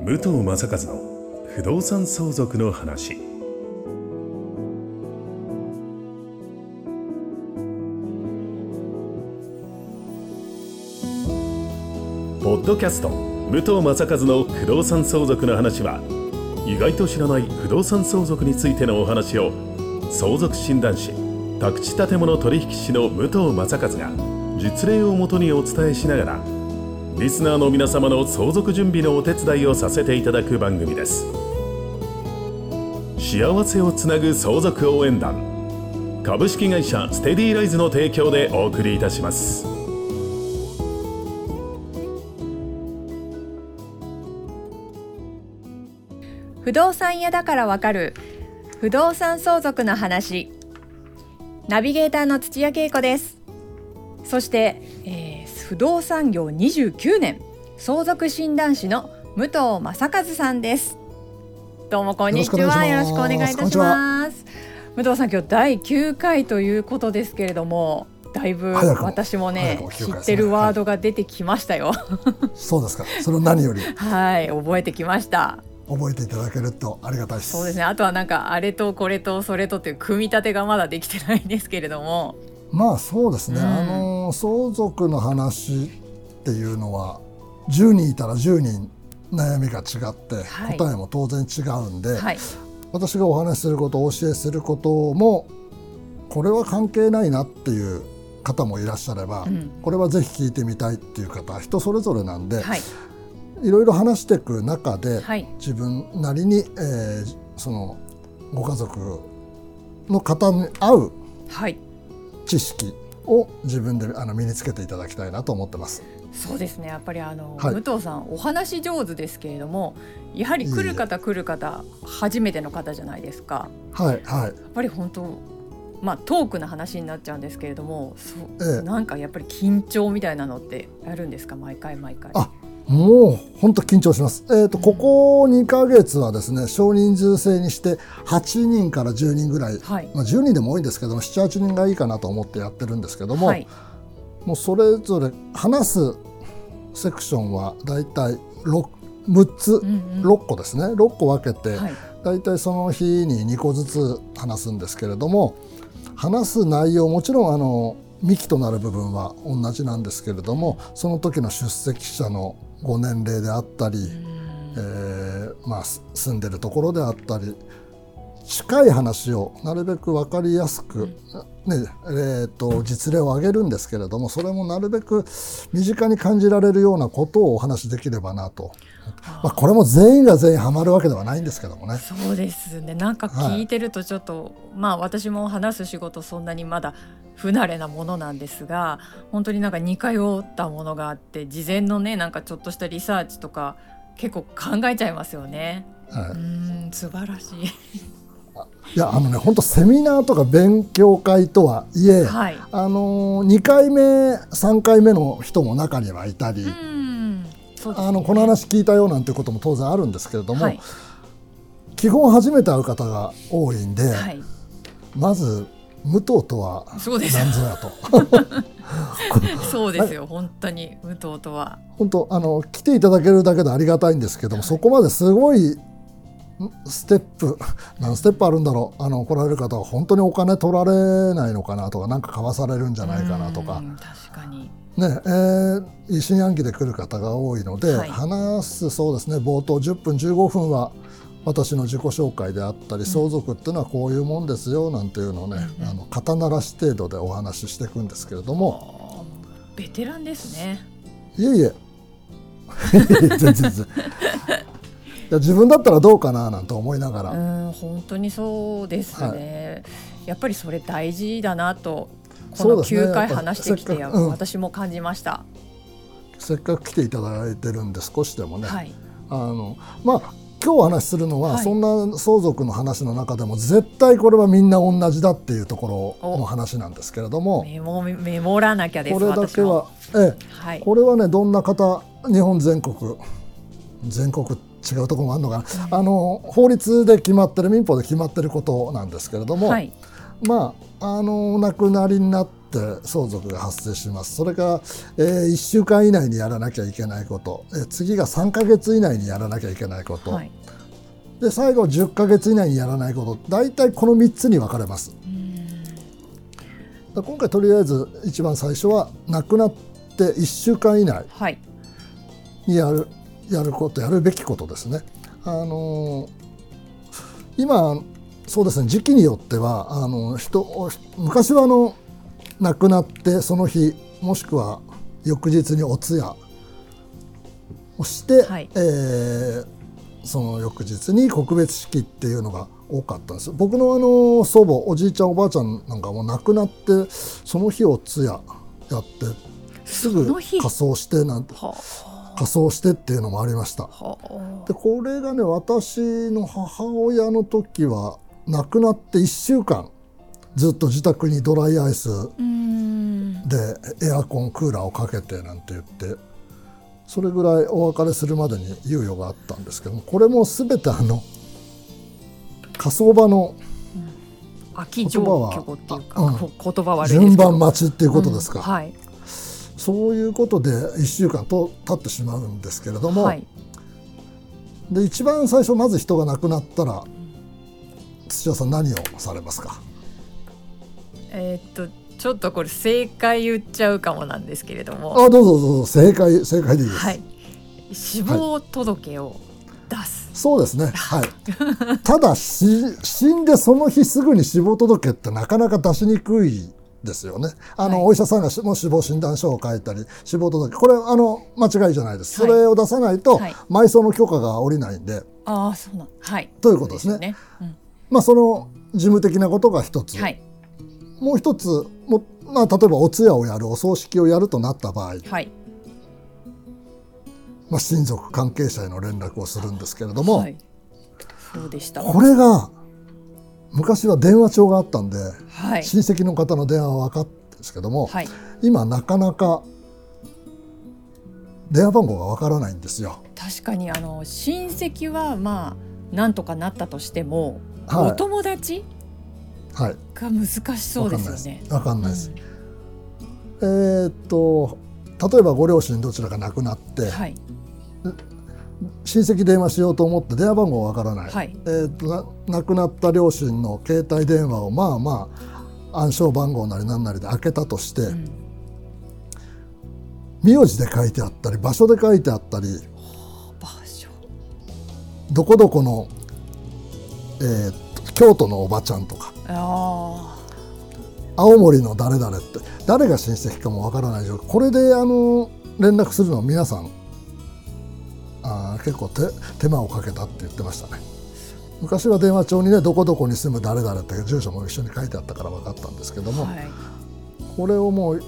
武藤正和の不動産相続の話。ポッドキャスト武藤正和の不動産相続の話は意外と知らない不動産相続についてのお話を相続診断士宅地建物取引士の武藤正和が実例をもとにお伝えしながらリスナーの皆様の相続準備のお手伝いをさせていただく番組です。幸せをつなぐ相続応援団。株式会社ステディライズの提供でお送りいたします。不動産屋だからわかる。不動産相続の話。ナビゲーターの土屋恵子です。そして、えー不動産業29年。相続診断士の武藤正和さんです。どうもこんにちは。よろしくお願いいいたします。武藤さん今日第9回ということですけれどもだいぶ私もね早くも9回ですね知ってるワードが出てきましたよ。そうですか。それを何より。はい。覚えてきました。覚えていただけるとありがたいです。そうですね。あとはなんかあれとこれとそれとっていう組み立てがまだできてないんですけれども。まあそうですね。うん。あの相続の話っていうのは10人いたら10人悩みが違って、はい。答えも当然違うんで、はい。私がお話しすることお教えすることもこれは関係ないなっていう方もいらっしゃれば、うん。これはぜひ聞いてみたいっていう方は人それぞれなんで、はい。いろいろ話していく中で、はい。自分なりに、えーそのご家族の方に合うはい。知識を自分であの身につけていただきたいなと思ってます。そうですね。やっぱりあの、はい。武藤さんお話上手ですけれどもやはり来る方来る方初めての方じゃないですか。はいはい。やっぱり本当まあトークの話になっちゃうんですけれどもそう、ええ。なんかやっぱり緊張みたいなのってあるんですか？毎回毎回。あもう本当緊張します。えっ、とここ2ヶ月はですね少人数制にして8人から10人ぐらい、はい。まあ10人でも多いんですけども7、8人がいいかなと思ってやってるんですけども、はい。もうそれぞれ話すセクションはだいたい 6, 6つ、うんうん。6個ですね。6個分けて、はい。だいたいその日に2個ずつ話すんですけれども話す内容もちろんあの幹となる部分は同じなんですけれどもその時の出席者のご年齢であったり、えーまあ、す住んでるところであったり近い話をなるべく分かりやすく、ねえーと実例を挙げるんですけれどもそれもなるべく身近に感じられるようなことをお話しできればなと。まあ、これも全員が全員ハマるわけではないんですけどもね。そうですねなんか聞いてるとちょっと、まあ私も話す仕事そんなにまだ不慣れなものなんですが本当になんか似通ったものがあって事前のねなんかちょっとしたリサーチとか結構考えちゃいますよね。はうーん素晴らしい。い、いやあのね本当セミナーとか勉強会とはいえ、はい。あの2回目3回目の人も中にはいたり、ねあのこの話聞いたよなんてことも当然あるんですけれども、はい基本初めて会う方が多いんで、はい。まず武藤とは何ぞやと そうですよ本当に武藤とは。本当あの来ていただけるだけでありがたいんですけども、そこまですごいんステップ。何ステップあるんだろう。あの来られる方は本当にお金取られないのかなとか何か買わされるんじゃないかなとか。確かに。ねえー疑心暗鬼で来る方が多いので、はい。話すそうですね。冒頭10分15分は私の自己紹介であったり、相続っていうのはこういうもんですよなんていうのをね、あの肩慣らし程度でお話ししていくんですけれども。ベテランですね。いえいえ 全然自分だったらどうかななんて思いながら、うん本当にそうですね、やっぱりそれ大事だなとこのそうですね。9回話してきて、せっかくうん。私も感じました。せっかく来ていただいてるんで少しでもね、はい、あのまあ今日お話しするのは、はい。そんな相続の話の中でも絶対これはみんな同じだっていうところの話なんですけれども。メモメモらなきゃですこれだけは。ええ。はい。これはねどんな方日本全国全国違うところもあるのかな、あの法律で決まってる民法で決まってることなんですけれども、はい。まああのお亡くなりになって相続が発生します。それから、えー、1週間以内にやらなきゃいけないこと、えー、次が3か月以内にやらなきゃいけないこと、はい、で最後10か月以内にやらないこと。大体この3つに分かれます。今回とりあえず一番最初は亡くなって1週間以内にやる,、やることやるべきことですね。あのー、今そうですね時期によってはあの人昔はあの亡くなってその日もしくは翌日にお通夜をして、はい、えー、その翌日に告別式っていうのが多かったんです。僕のあの祖母おじいちゃんおばあちゃんなんかも亡くなってその日を通夜やってすぐ仮装してなんて仮装してっていうのもありました。でこれがね私の母親の時は亡くなって1週間ずっと自宅にドライアイスでエアコンクーラーをかけてなんて言ってそれぐらいお別れするまでに猶予があったんですけどもこれも全てあの火葬場の言葉悪い順番待ちっていうことですか、うん。はい、そういうことで1週間と経ってしまうんですけれども、はい、で一番最初まず人が亡くなったら土屋さん何をされますか？えー、っとちょっとこれ正解言っちゃうかもなんですけれども。あどうぞどうぞ。正解正解でいいです、はい、死亡届を出す、はい、そうですね。はい。ただし死んでその日すぐに死亡届ってなかなか出しにくいですよね。あの、はい、お医者さんがも死亡診断書を書いたり死亡届これあの間違いじゃないです。それを出さないと、埋葬の許可が下りないんで。ああそうなんはい。ということですね。すねうん、まあその事務的なことが一つ。はい、もう一つも、まあ、例えばお通夜をやるお葬式をやるとなった場合、はい、まあ、親族関係者への連絡をするんですけれども、はい、そうでした？これが昔は電話帳があったんで、はい、親戚の方の電話は分かったんですけども、はい、今なかなか電話番号が分からないんですよ。確かにあの親戚はまあなんとかなったとしても、はい、お友達はい、が難しそうですよね。わかんないです。うん、えー、っと例えばご両親どちらか亡くなって、はい、親戚電話しようと思って電話番号わからない、はい、えー、っと亡くなった両親の携帯電話をまあまあ暗証番号なり何なりで開けたとして、うん、名字で書いてあったり場所で書いてあったりどこどこの、えー、京都のおばちゃんとか青森の誰々って誰が親戚かもわからない状況。これであの連絡するの皆さんあ結構手手間をかけたって言ってましたね。昔は電話帳にねどこどこに住む誰々って住所も一緒に書いてあったから分かったんですけども、はい、これをもう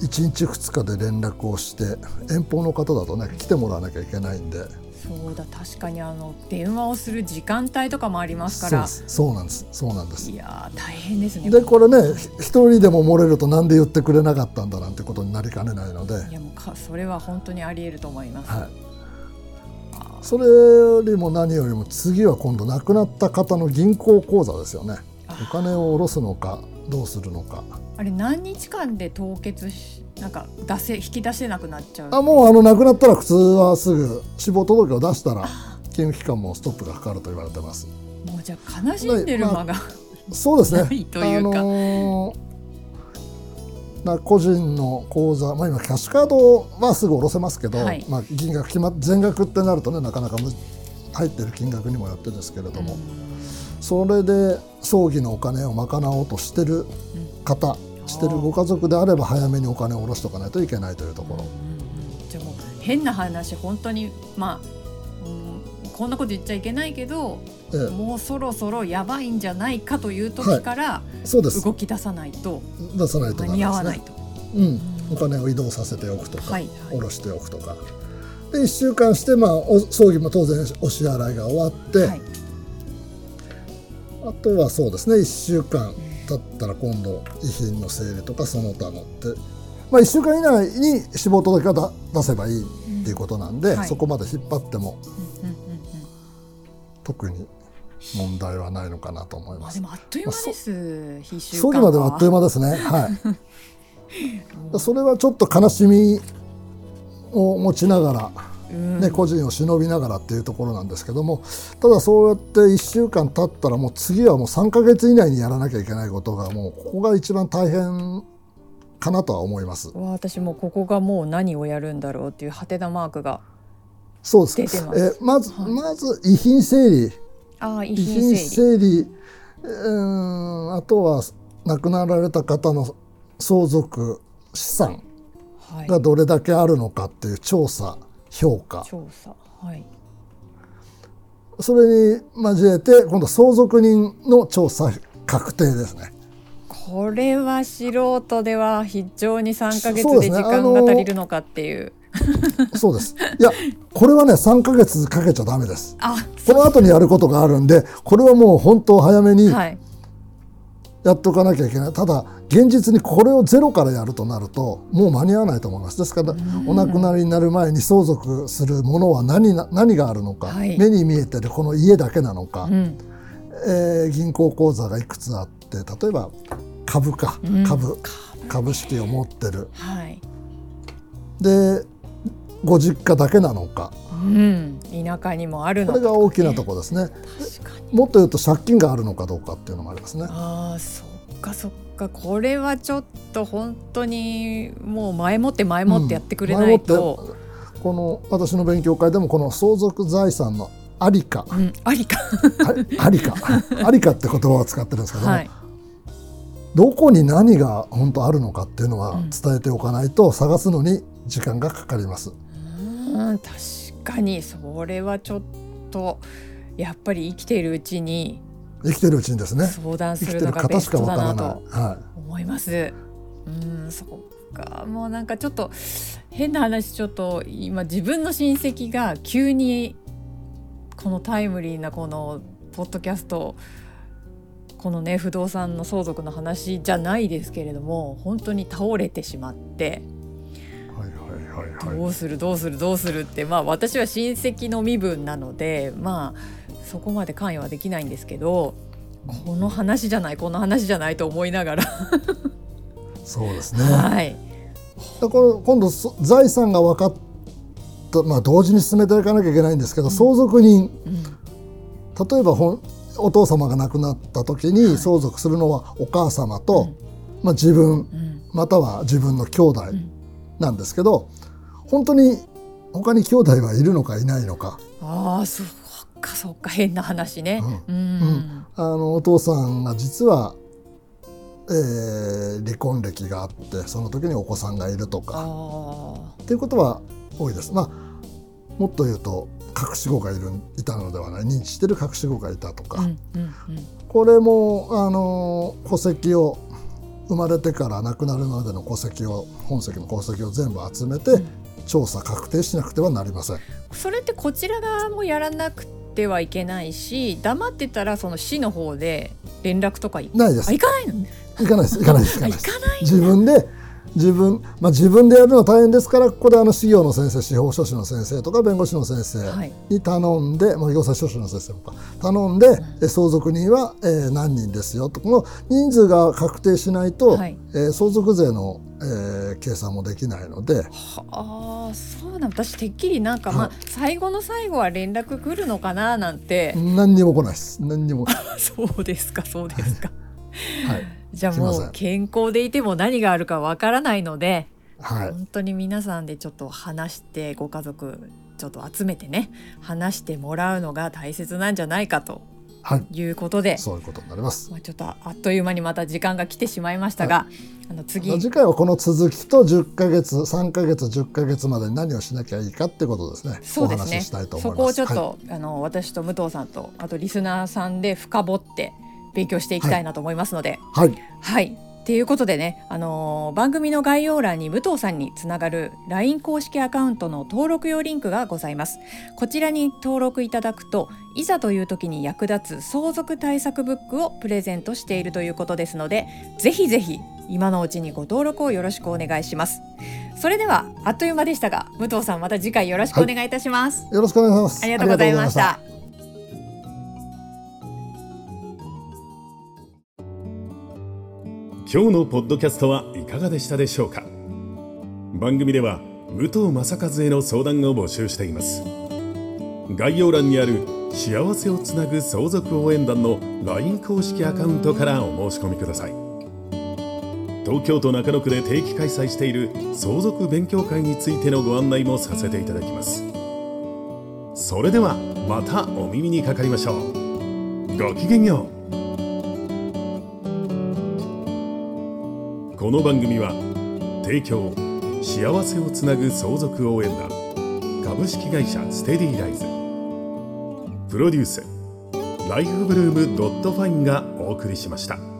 1日2日で連絡をして遠方の方だとね来てもらわなきゃいけないんで。そうだ確かにあの電話をする時間帯とかもありますから。そうなんです。そうなんです。いや大変ですね。でこれね一人でも漏れるとなんで言ってくれなかったんだなんてことになりかねないので。いやもうかそれは本当にあり得ると思います、はい、それよりも何よりも次は今度亡くなった方の銀行口座ですよね。お金を下ろすのかどうするのか。あれ何日間で凍結しなんか出せ引き出せなくなっちゃう。あもうあの亡くなったら普通はすぐ死亡届を出したら金融機関もストップがかかると言われてます。もうじゃあ悲しんでる間が、まあ、そうですね。というか、あのー、な個人の口座、まあ、今キャッシュカードはすぐ下ろせますけど、はい、まあ、金額決ま全額ってなるとねなかなか入ってる金額にもよってですけれどもそれで葬儀のお金を賄おうとしてる方、うん。してるご家族であれば早めにお金を下ろしておかないといけないというところ。じゃもう変な話本当にまあ、うん、こんなこと言っちゃいけないけど、ええ、もうそろそろやばいんじゃないかという時から、はい、そうです。動き出さないと。出さないと間に合わないと。うん、お金を移動させておくとか、はいはい、下ろしておくとか。で1週間して、まあ、お葬儀も当然お支払いが終わって、はい、あとはそうですね1週間経ったら今度遺品の整理とかその他のって、まあ、1週間以内に死亡届が出せばいいっていうことなんで、うん。はい、そこまで引っ張っても、特に問題はないのかなと思いまます。あでもあっという間です。必修そういうまではあっという間ですね。はい。それはちょっと悲しみを持ちながら、うんね、個人を忍びながらっていうところなんですけどもただそうやって1週間経ったらもう次はもう3ヶ月以内にやらなきゃいけないことがもうここが一番大変かなとは思います。わ私もここがもう何をやるんだろうっていうハテナマークがそうです。出てます。えまず、はい。まず遺品整理。ああ遺遺品品整理。うんあとは亡くなられた方の相続資産はい。がどれだけあるのかっていう調査評価。調査。はい。それに交えて今度相続人の調査確定ですね。これは素人では非常に3ヶ月で時ね。間が足りるのかっていう そうです。いやこれはね3ヶ月かけちゃダメです。あこの後にやることがあるんでこれはもう本当早めにはい。やっとかなきゃいけない。ただ現実にこれをゼロからやるとなるともう間に合わないと思います。ですからお亡くなりになる前に相続するものは何な何があるのか、はい。目に見えてるこの家だけなのか、うん。えー銀行口座がいくつあって例えば株か、うん。株。株式を持ってる。はい。でご実家だけなのか。うん。田舎にもあるのこれが大きなとこころですね。確かに。もっと言うと借金があるのかどうかっていうのもありますね。ああそっかそっか。これはちょっと本当にもう前もって前もってやってくれないと、前もってこの私の勉強会でもこの相続財産のありか。うん、ありか。あありか。ありかって言葉を使ってるんですけども、はい。どこに何が本当あるのかっていうのはうん。伝えておかないと探すのに時間がかかります。うん確かにそれはちょっとやっぱり生きているうちに生きてるうちにですね。相談するるの。がベストだなとは思います。うんそっか。もうなんかちょっと変な話ちょっと今自分の親戚が急にこのタイムリーなこのポッドキャストこのね不動産の相続の話じゃないですけれども本当に倒れてしまってどうするどうするどうするってまあ私は親戚の身分なのでまあそこまで関与はできないんですけどこの話じゃないこの話じゃないと思いながら、そうですね。はい。だから今度そ財産が分かった、まあ、同時に進めていかなきゃいけないんですけど、相続人。うん。例えばほんお父様が亡くなった時に相続するのはお母様と、うん。まあ、自分うん。または自分の兄弟ん。なんですけど本当に他に兄弟はいるのかいないのかああそっかそっか変な話ね。うん。んあのお父さんが実は、えー離婚歴があってその時にお子さんがいるとかあっていうことは多いです。まあもっと言うと隠し子がいるいたのではない認知してる隠し子がいたとあ。か、うんうんうん。これもあの戸籍を生まれてから亡くなるまでの戸籍を本籍の戸籍を全部集めて、うん調査確定しなくてはなりません。それってこちら側もやらなくてはいけないし黙ってたらその市の方で連絡とかいないですあ。行かないの行かないです。行かないです。行かあないです。行かない自分で自分まあ自分でやるのは大変ですからここであの司法の先生司法書士の先生とか弁護士の先生はいに頼んで、まあ、行政書士の先生とか頼んで、え相続人は、えー何人ですよとこの人数が確定しないと、はいえー相続税の、えー計算もできないので。はあそうなん私てっきりなんか、まあはい最後の最後は連絡来るのかななんて、何にも来ないです。何にも、はそうですかそうですか。い。じゃあもうん。健康でいても何があるかわからないのではい、本当に皆さんでちょっと話してご家族ちょっと集めてね話してもらうのが大切なんじゃないかとはい、いうことで、そういうことになります。まあ、ちょっとあっという間にまた時間が来てしまいましたが、あの次。次回はこの続きと10ヶ月3ヶ月10ヶ月までに何をしなきゃいいかってことですね。そうですね。お話ししたいと思いそます。こをちょっと、はい。あの私と武藤さんとあとリスナーさんで深掘って勉強していきたいなと思いますので、はい。はい。っていうことでね、あのー番組の概要欄に武藤さんにつながる LINE 公式アカウントの登録用リンクがございます。こちらに登録いただくといざという時に役立つ相続対策ブックをプレゼントしているということですのでぜひぜひ今のうちにご登録をよろしくお願いします。それではあっという間でしたが武藤さんまた次回よろしくお願いいたします。よろしくお願いしますありがとうございました。今日のポッドキャストはいかがでしたでしょうか？番組では武藤正和への相談を募集しています。概要欄にある幸せをつなぐ相続応援団の LINE 公式アカウントからお申し込みください。東京都中野区で定期開催している相続勉強会についてのご案内もさせていただきます。それではまたお耳にかかりましょう。ごきげんよう。この番組は提供幸せをつなぐ相続応援団株式会社ステディライズプロデュースライフブルームドットファインがお送りしました。